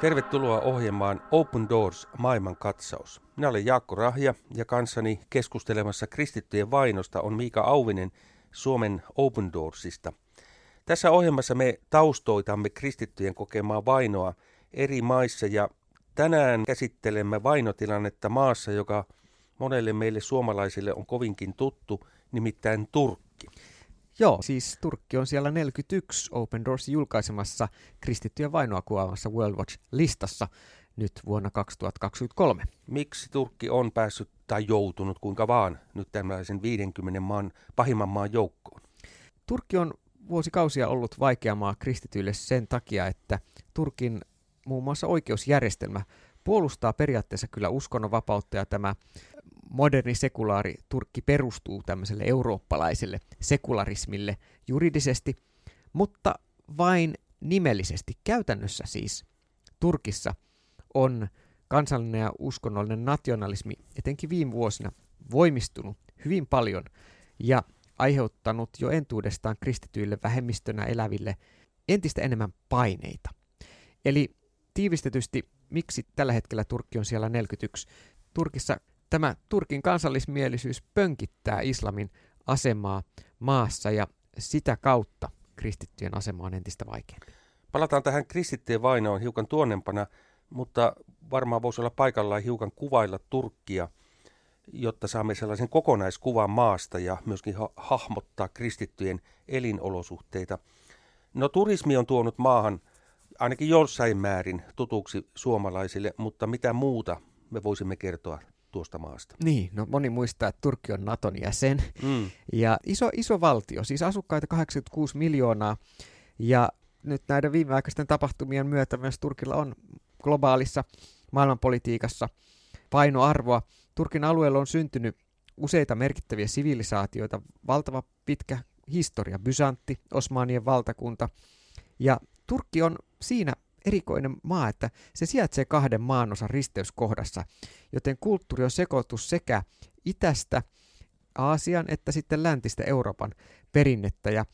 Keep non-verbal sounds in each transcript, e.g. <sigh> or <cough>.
Tervetuloa ohjelmaan Open Doors maailman katsaus. Minä olen Jaakko Rahja ja kanssani keskustelemassa kristittyjen vainosta on Miika Auvinen Suomen Open Doorsista. Tässä ohjelmassa me taustoitamme kristittyjen kokemaa vainoa eri maissa ja tänään käsittelemme vainotilannetta maassa, joka monelle meille suomalaisille on kovinkin tuttu, nimittäin Turkki. Joo, siis Turkki on siellä 41 Open Doors julkaisemassa kristittyjen vainoa kuvaamassa World Watch-listassa nyt vuonna 2023. Miksi Turkki on päässyt tai joutunut kuinka vaan nyt tällaisen 50 maan pahimman maan joukkoon? Turkki on vuosikausia ollut vaikea maa kristityille sen takia, että Turkin muun muassa oikeusjärjestelmä puolustaa periaatteessa kyllä uskonnonvapautta ja tämä moderni sekulaari Turkki perustuu tämmöiselle eurooppalaiselle sekularismille juridisesti, mutta vain nimellisesti. Käytännössä siis Turkissa on kansallinen ja uskonnollinen nationalismi etenkin viime vuosina voimistunut hyvin paljon ja aiheuttanut jo entuudestaan kristityille vähemmistönä eläville entistä enemmän paineita. Eli tiivistetysti, miksi tällä hetkellä Turkki on siellä 41? Turkissa Tämä Turkin kansallismielisyys pönkittää islamin asemaa maassa ja sitä kautta kristittyjen asema on entistä vaikeampi. Palataan tähän kristittyjen vainoon hiukan tuonnempana, mutta varmaan voisi olla paikallaan hiukan kuvailla Turkkia, jotta saamme sellaisen kokonaiskuvan maasta ja myöskin ha- hahmottaa kristittyjen elinolosuhteita. No turismi on tuonut maahan ainakin jossain määrin tutuksi suomalaisille, mutta mitä muuta me voisimme kertoa tuosta maasta. Niin, no moni muistaa, että Turkki on Naton jäsen mm. ja iso, iso valtio, siis asukkaita 86 miljoonaa ja nyt näiden viimeaikaisten tapahtumien myötä myös Turkilla on globaalissa maailmanpolitiikassa painoarvoa. Turkin alueella on syntynyt useita merkittäviä sivilisaatioita, valtava pitkä historia, Byzantti, Osmanien valtakunta ja Turkki on siinä erikoinen maa, että se sijaitsee kahden maanosan risteyskohdassa, joten kulttuuri on sekoitus sekä itästä Aasian että sitten läntistä Euroopan perinnettä ja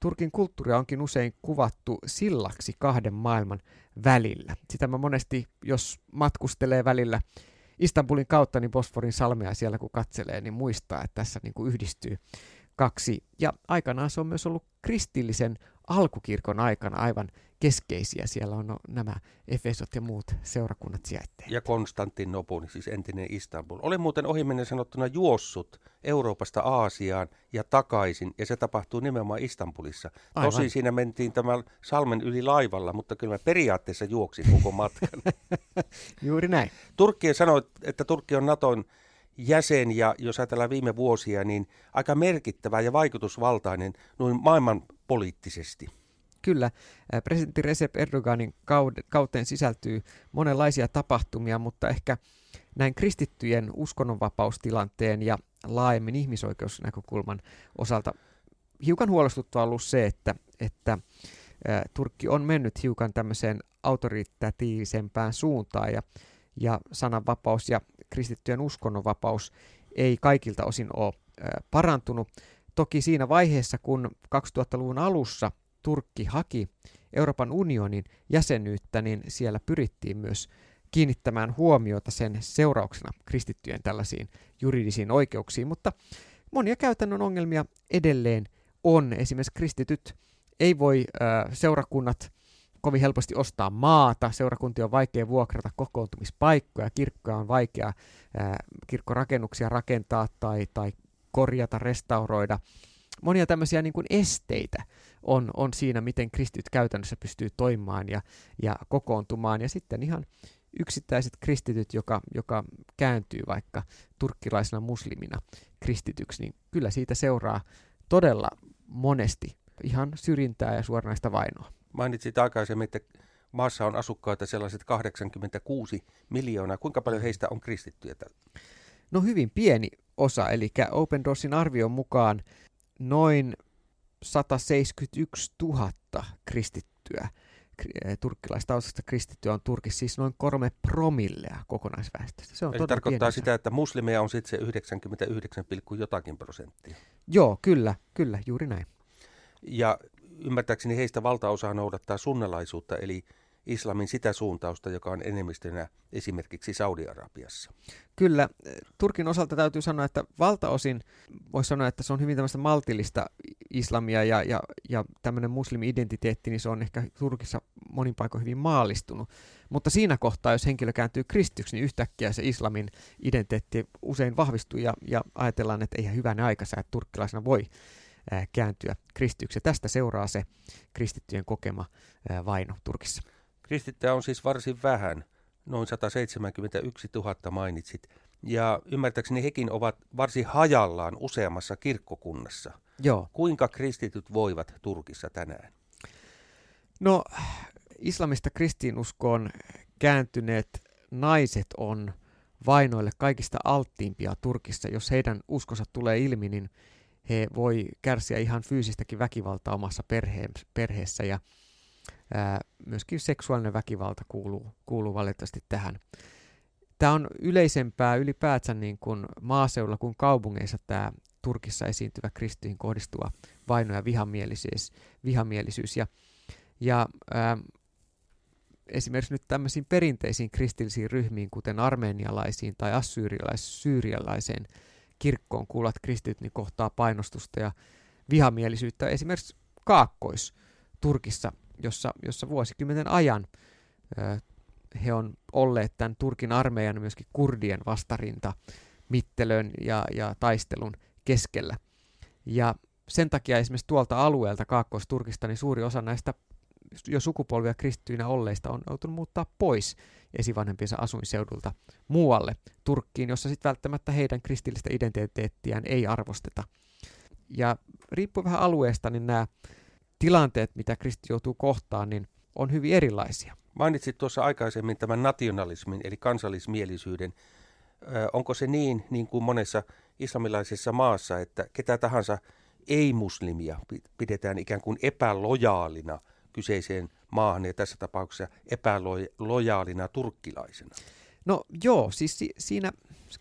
Turkin kulttuuria onkin usein kuvattu sillaksi kahden maailman välillä. Sitä mä monesti, jos matkustelee välillä Istanbulin kautta, niin Bosforin salmea siellä kun katselee, niin muistaa, että tässä niin kuin yhdistyy kaksi. Ja aikanaan se on myös ollut kristillisen alkukirkon aikana aivan keskeisiä. Siellä on no, nämä Efesot ja muut seurakunnat sijaitteet. Ja Konstantinopoli, siis entinen Istanbul. Olen muuten ohimennen sanottuna juossut Euroopasta Aasiaan ja takaisin, ja se tapahtuu nimenomaan Istanbulissa. Aivan. Tosi siinä mentiin tämän salmen yli laivalla, mutta kyllä mä periaatteessa juoksin koko matkan. <laughs> Juuri näin. Turkki sanoi, että Turkki on Naton jäsen ja jos ajatellaan viime vuosia, niin aika merkittävä ja vaikutusvaltainen noin maailman poliittisesti. Kyllä, presidentti Recep Erdoganin kauteen sisältyy monenlaisia tapahtumia, mutta ehkä näin kristittyjen uskonnonvapaustilanteen ja laajemmin ihmisoikeusnäkökulman osalta hiukan huolestuttavaa ollut se, että, että Turkki on mennyt hiukan tämmöiseen autoritatiivisempään suuntaan ja, ja sananvapaus ja kristittyjen uskonnonvapaus ei kaikilta osin ole parantunut. Toki siinä vaiheessa, kun 2000-luvun alussa Turkki haki Euroopan unionin jäsenyyttä, niin siellä pyrittiin myös kiinnittämään huomiota sen seurauksena kristittyjen tällaisiin juridisiin oikeuksiin, mutta monia käytännön ongelmia edelleen on. Esimerkiksi kristityt ei voi seurakunnat kovin helposti ostaa maata, seurakuntia on vaikea vuokrata kokoontumispaikkoja, kirkkoja on vaikea kirkkorakennuksia rakentaa tai, tai korjata, restauroida. Monia tämmöisiä niin kuin esteitä on, on siinä, miten kristityt käytännössä pystyy toimimaan ja, ja kokoontumaan. Ja sitten ihan yksittäiset kristityt, joka, joka kääntyy vaikka turkkilaisena muslimina kristityksi, niin kyllä siitä seuraa todella monesti ihan syrjintää ja suoranaista vainoa. Mainitsit aikaisemmin, että maassa on asukkaita sellaiset 86 miljoonaa. Kuinka paljon heistä on kristittyjä? No hyvin pieni osa, eli Open Doorsin arvion mukaan noin 171 000 kristittyä, eh, turkkilaistaustasta kristittyä on Turkissa, siis noin kolme promillea kokonaisväestöstä. Se on Eli tarkoittaa sitä, että muslimeja on sitten se 99, jotakin prosenttia. Joo, kyllä, kyllä, juuri näin. Ja ymmärtääkseni heistä valtaosa noudattaa sunnalaisuutta, eli islamin sitä suuntausta, joka on enemmistönä esimerkiksi Saudi-Arabiassa. Kyllä, Turkin osalta täytyy sanoa, että valtaosin voisi sanoa, että se on hyvin tämmöistä maltillista islamia ja, ja, ja tämmöinen muslimi-identiteetti, niin se on ehkä Turkissa monin paikoin hyvin maalistunut. Mutta siinä kohtaa, jos henkilö kääntyy kristyksi, niin yhtäkkiä se islamin identiteetti usein vahvistuu ja, ja ajatellaan, että eihän hyvänä aikansa, että turkkilaisena voi ää, kääntyä kristyksi. Tästä seuraa se kristittyjen kokema vaino Turkissa. Kristittyjä on siis varsin vähän, noin 171 000 mainitsit, ja ymmärtääkseni hekin ovat varsin hajallaan useammassa kirkkokunnassa. Joo. Kuinka kristityt voivat Turkissa tänään? No, islamista kristiinuskoon kääntyneet naiset on vainoille kaikista alttiimpia Turkissa. Jos heidän uskonsa tulee ilmi, niin he voi kärsiä ihan fyysistäkin väkivaltaa omassa perhe- perheessä ja myöskin seksuaalinen väkivalta kuuluu, kuuluu valitettavasti tähän. Tämä on yleisempää ylipäätänsä niin kuin maaseudulla kuin kaupungeissa tämä Turkissa esiintyvä kristyihin kohdistuva vaino ja vihamielisyys. vihamielisyys. Ja, ja ää, esimerkiksi nyt tämmöisiin perinteisiin kristillisiin ryhmiin, kuten armenialaisiin tai assyrialaiseen kirkkoon kuuluvat kristityt, niin kohtaa painostusta ja vihamielisyyttä esimerkiksi Kaakkois-Turkissa, jossa, jossa vuosikymmenen ajan ö, he on olleet tämän Turkin armeijan myöskin kurdien vastarinta mittelön ja, ja taistelun keskellä. Ja sen takia esimerkiksi tuolta alueelta Kaakkois-Turkista niin suuri osa näistä jo sukupolvia kristittyinä olleista on joutunut muuttaa pois esivanhempiensa asuinseudulta muualle Turkkiin, jossa sitten välttämättä heidän kristillistä identiteettiään ei arvosteta. Ja riippuu vähän alueesta, niin nämä tilanteet, mitä kristi joutuu kohtaan, niin on hyvin erilaisia. Mainitsit tuossa aikaisemmin tämän nationalismin, eli kansallismielisyyden. Ö, onko se niin, niin kuin monessa islamilaisessa maassa, että ketä tahansa ei-muslimia pidetään ikään kuin epälojaalina – kyseiseen maahan ja tässä tapauksessa epälojaalina turkkilaisena? No joo, siis si- siinä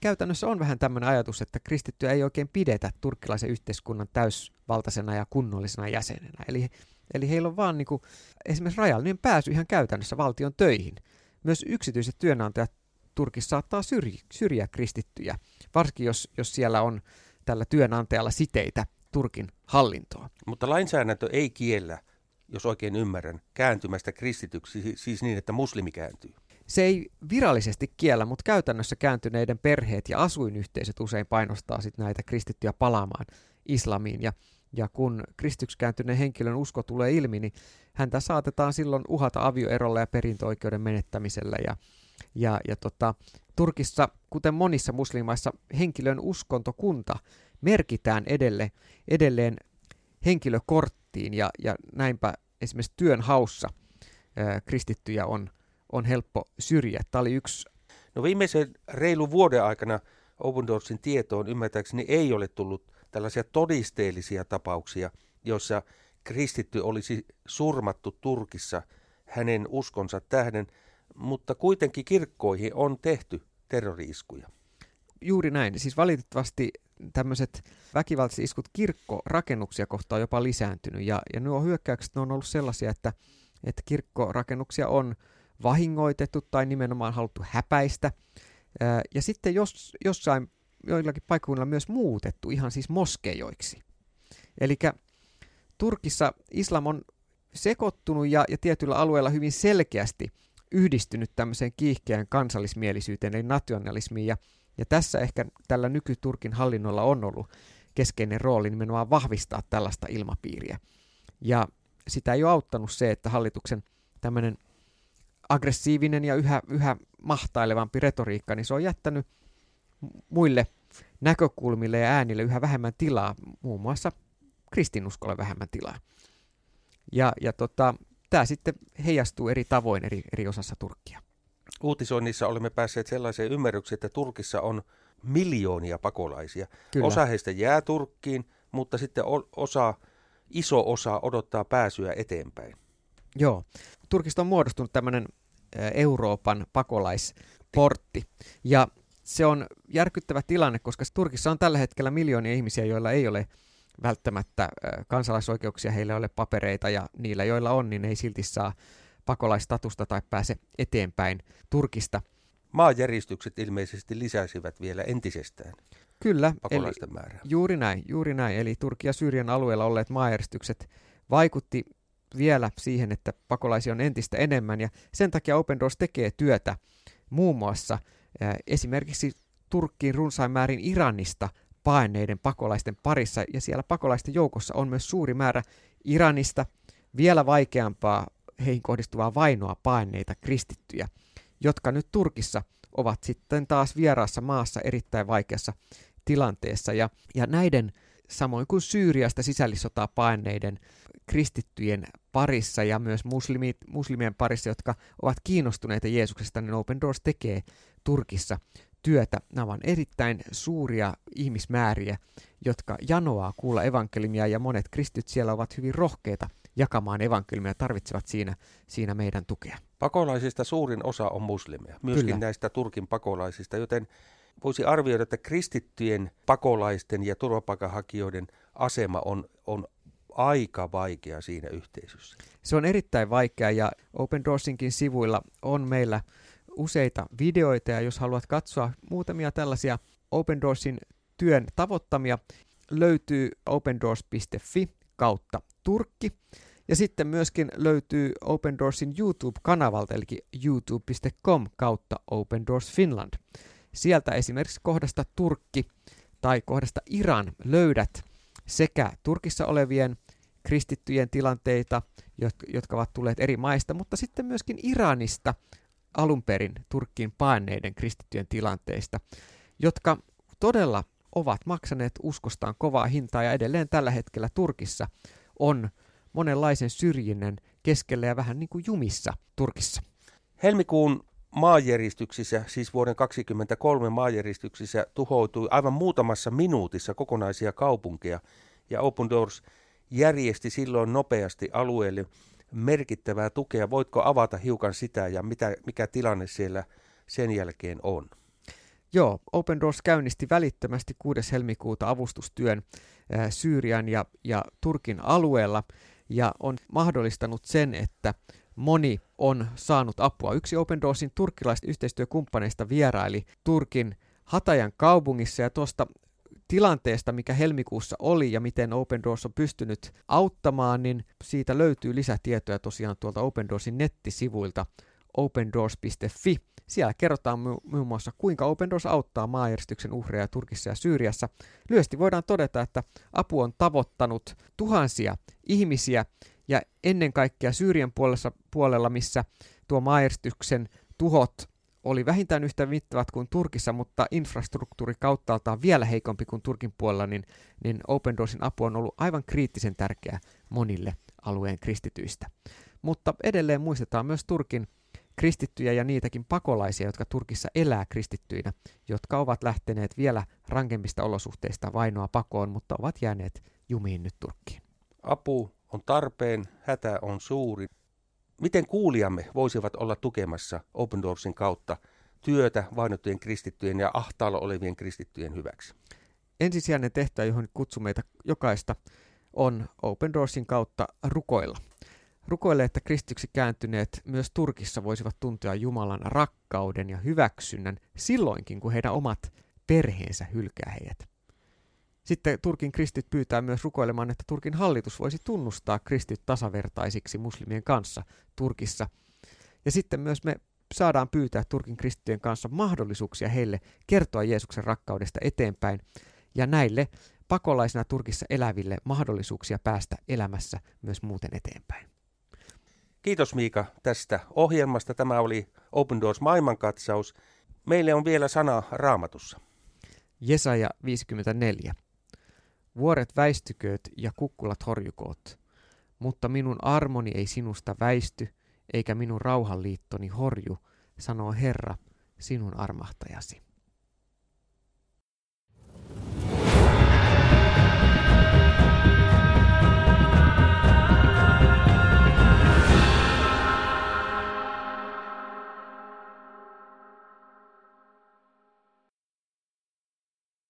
käytännössä on vähän tämmöinen ajatus, että kristittyä ei oikein pidetä turkkilaisen yhteiskunnan täysvaltaisena ja kunnollisena jäsenenä. Eli, eli heillä on vaan niin kuin, esimerkiksi rajallinen pääsy ihan käytännössä valtion töihin. Myös yksityiset työnantajat Turkissa saattaa syrjiä, syrjiä kristittyjä, varsinkin jos, jos siellä on tällä työnantajalla siteitä Turkin hallintoon. Mutta lainsäädäntö ei kiellä jos oikein ymmärrän, kääntymästä kristityksi, siis niin, että muslimi kääntyy? Se ei virallisesti kiellä, mutta käytännössä kääntyneiden perheet ja asuinyhteisöt usein painostaa sit näitä kristittyjä palaamaan islamiin. Ja, ja kun kristyksi kääntyneen henkilön usko tulee ilmi, niin häntä saatetaan silloin uhata avioerolla ja perintöoikeuden menettämisellä. Ja, ja, ja tota, Turkissa, kuten monissa muslimaissa, henkilön uskontokunta merkitään edelle, edelleen henkilökorttiin ja, ja näinpä esimerkiksi työn haussa kristittyjä on, on helppo syrjiä. Tämä oli yksi. No viimeisen reilu vuoden aikana Open Doorsin tietoon ymmärtääkseni ei ole tullut tällaisia todisteellisia tapauksia, joissa kristitty olisi surmattu Turkissa hänen uskonsa tähden, mutta kuitenkin kirkkoihin on tehty terroriiskuja. Juuri näin. Siis valitettavasti tämmöiset väkivaltaiset iskut kirkkorakennuksia kohtaan on jopa lisääntynyt. Ja, ja nuo hyökkäykset on ollut sellaisia, että, että kirkkorakennuksia on vahingoitettu tai nimenomaan haluttu häpäistä. Ja sitten jos, jossain joillakin paikkakunnilla myös muutettu ihan siis moskeijoiksi. Eli Turkissa islam on sekoittunut ja, ja tietyillä alueilla hyvin selkeästi yhdistynyt tämmöiseen kiihkeään kansallismielisyyteen eli nationalismiin ja ja tässä ehkä tällä nykyturkin hallinnolla on ollut keskeinen rooli nimenomaan vahvistaa tällaista ilmapiiriä. Ja sitä ei ole auttanut se, että hallituksen tämmöinen aggressiivinen ja yhä, yhä mahtailevampi retoriikka, niin se on jättänyt muille näkökulmille ja äänille yhä vähemmän tilaa, muun muassa kristinuskolle vähemmän tilaa. Ja, ja tota, tämä sitten heijastuu eri tavoin eri, eri osassa Turkkia uutisoinnissa olemme päässeet sellaiseen ymmärrykseen, että Turkissa on miljoonia pakolaisia. Kyllä. Osa heistä jää Turkkiin, mutta sitten osa, iso osa odottaa pääsyä eteenpäin. Joo. Turkista on muodostunut tämmöinen Euroopan pakolaisportti. Ja se on järkyttävä tilanne, koska Turkissa on tällä hetkellä miljoonia ihmisiä, joilla ei ole välttämättä kansalaisoikeuksia, heillä ei ole papereita ja niillä, joilla on, niin ei silti saa pakolaistatusta tai pääse eteenpäin Turkista. Maanjäristykset ilmeisesti lisäsivät vielä entisestään Kyllä, pakolaisten eli määrää. Juuri näin, juuri näin. Eli Turkki ja Syyrian alueella olleet maanjäristykset vaikutti vielä siihen, että pakolaisia on entistä enemmän ja sen takia Open Doors tekee työtä muun muassa esimerkiksi Turkkiin runsain määrin Iranista paineiden pakolaisten parissa ja siellä pakolaisten joukossa on myös suuri määrä Iranista vielä vaikeampaa heihin kohdistuvaa vainoa paineita kristittyjä, jotka nyt Turkissa ovat sitten taas vieraassa maassa erittäin vaikeassa tilanteessa. Ja, ja näiden, samoin kuin Syyriasta sisällissotaa paineiden kristittyjen parissa ja myös muslimit, muslimien parissa, jotka ovat kiinnostuneita Jeesuksesta, niin Open Doors tekee Turkissa työtä. Nämä ovat erittäin suuria ihmismääriä, jotka janoaa kuulla evankeliumia ja monet kristyt siellä ovat hyvin rohkeita jakamaan evankeliumia ja tarvitsevat siinä, siinä meidän tukea. Pakolaisista suurin osa on muslimeja, myöskin Kyllä. näistä Turkin pakolaisista, joten voisi arvioida, että kristittyjen pakolaisten ja turvapaikanhakijoiden asema on, on aika vaikea siinä yhteisössä. Se on erittäin vaikea ja Open Doorsinkin sivuilla on meillä useita videoita ja jos haluat katsoa muutamia tällaisia Open Doorsin työn tavoittamia, löytyy opendoors.fi kautta Turkki. Ja sitten myöskin löytyy Open Doorsin YouTube-kanavalta, eli youtube.com kautta Open Doors Finland. Sieltä esimerkiksi kohdasta Turkki tai kohdasta Iran löydät sekä Turkissa olevien kristittyjen tilanteita, jotka ovat tulleet eri maista, mutta sitten myöskin Iranista alun perin Turkkiin paineiden kristittyjen tilanteista, jotka todella ovat maksaneet uskostaan kovaa hintaa ja edelleen tällä hetkellä Turkissa on monenlaisen syrjinnän keskellä ja vähän niin kuin jumissa Turkissa. Helmikuun maanjäristyksissä, siis vuoden 2023 maanjäristyksissä tuhoutui aivan muutamassa minuutissa kokonaisia kaupunkeja ja Open Doors järjesti silloin nopeasti alueelle merkittävää tukea. Voitko avata hiukan sitä ja mitä, mikä tilanne siellä sen jälkeen on? Joo, Open Doors käynnisti välittömästi 6. helmikuuta avustustyön äh, Syyrian ja, ja Turkin alueella ja on mahdollistanut sen, että moni on saanut apua. Yksi Open Doorsin turkkilaista yhteistyökumppaneista vieraili Turkin Hatajan kaupungissa ja tuosta tilanteesta, mikä helmikuussa oli ja miten Open Doors on pystynyt auttamaan, niin siitä löytyy lisätietoja tosiaan tuolta Open Doorsin nettisivuilta opendoors.fi. Siellä kerrotaan muun muassa, kuinka Open Doors auttaa maanjärjestyksen uhreja Turkissa ja Syyriassa. Lyhyesti voidaan todeta, että apu on tavoittanut tuhansia ihmisiä ja ennen kaikkea Syyrian puolella, puolella missä tuo maanjärjestyksen tuhot oli vähintään yhtä mittavat kuin Turkissa, mutta infrastruktuuri kauttaaltaan vielä heikompi kuin Turkin puolella, niin, niin Open Doorsin apu on ollut aivan kriittisen tärkeä monille alueen kristityistä. Mutta edelleen muistetaan myös Turkin kristittyjä ja niitäkin pakolaisia, jotka Turkissa elää kristittyinä, jotka ovat lähteneet vielä rankemmista olosuhteista vainoa pakoon, mutta ovat jääneet jumiin nyt Turkkiin. Apu on tarpeen, hätä on suuri. Miten kuulijamme voisivat olla tukemassa Open Doorsin kautta työtä vainottujen kristittyjen ja ahtaalla olevien kristittyjen hyväksi? Ensisijainen tehtävä, johon kutsumme meitä jokaista, on Open Doorsin kautta rukoilla. Rukoille, että kristyksi kääntyneet myös Turkissa voisivat tuntea Jumalan rakkauden ja hyväksynnän silloinkin, kun heidän omat perheensä hylkää heidät. Sitten Turkin kristit pyytää myös rukoilemaan, että Turkin hallitus voisi tunnustaa kristit tasavertaisiksi muslimien kanssa Turkissa. Ja sitten myös me saadaan pyytää Turkin kristittyjen kanssa mahdollisuuksia heille kertoa Jeesuksen rakkaudesta eteenpäin ja näille pakolaisina Turkissa eläville mahdollisuuksia päästä elämässä myös muuten eteenpäin. Kiitos Miika tästä ohjelmasta. Tämä oli Open Doors maailmankatsaus. Meille on vielä sana raamatussa. Jesaja 54. Vuoret väistykööt ja kukkulat horjukoot, mutta minun armoni ei sinusta väisty, eikä minun rauhanliittoni horju, sanoo Herra, sinun armahtajasi.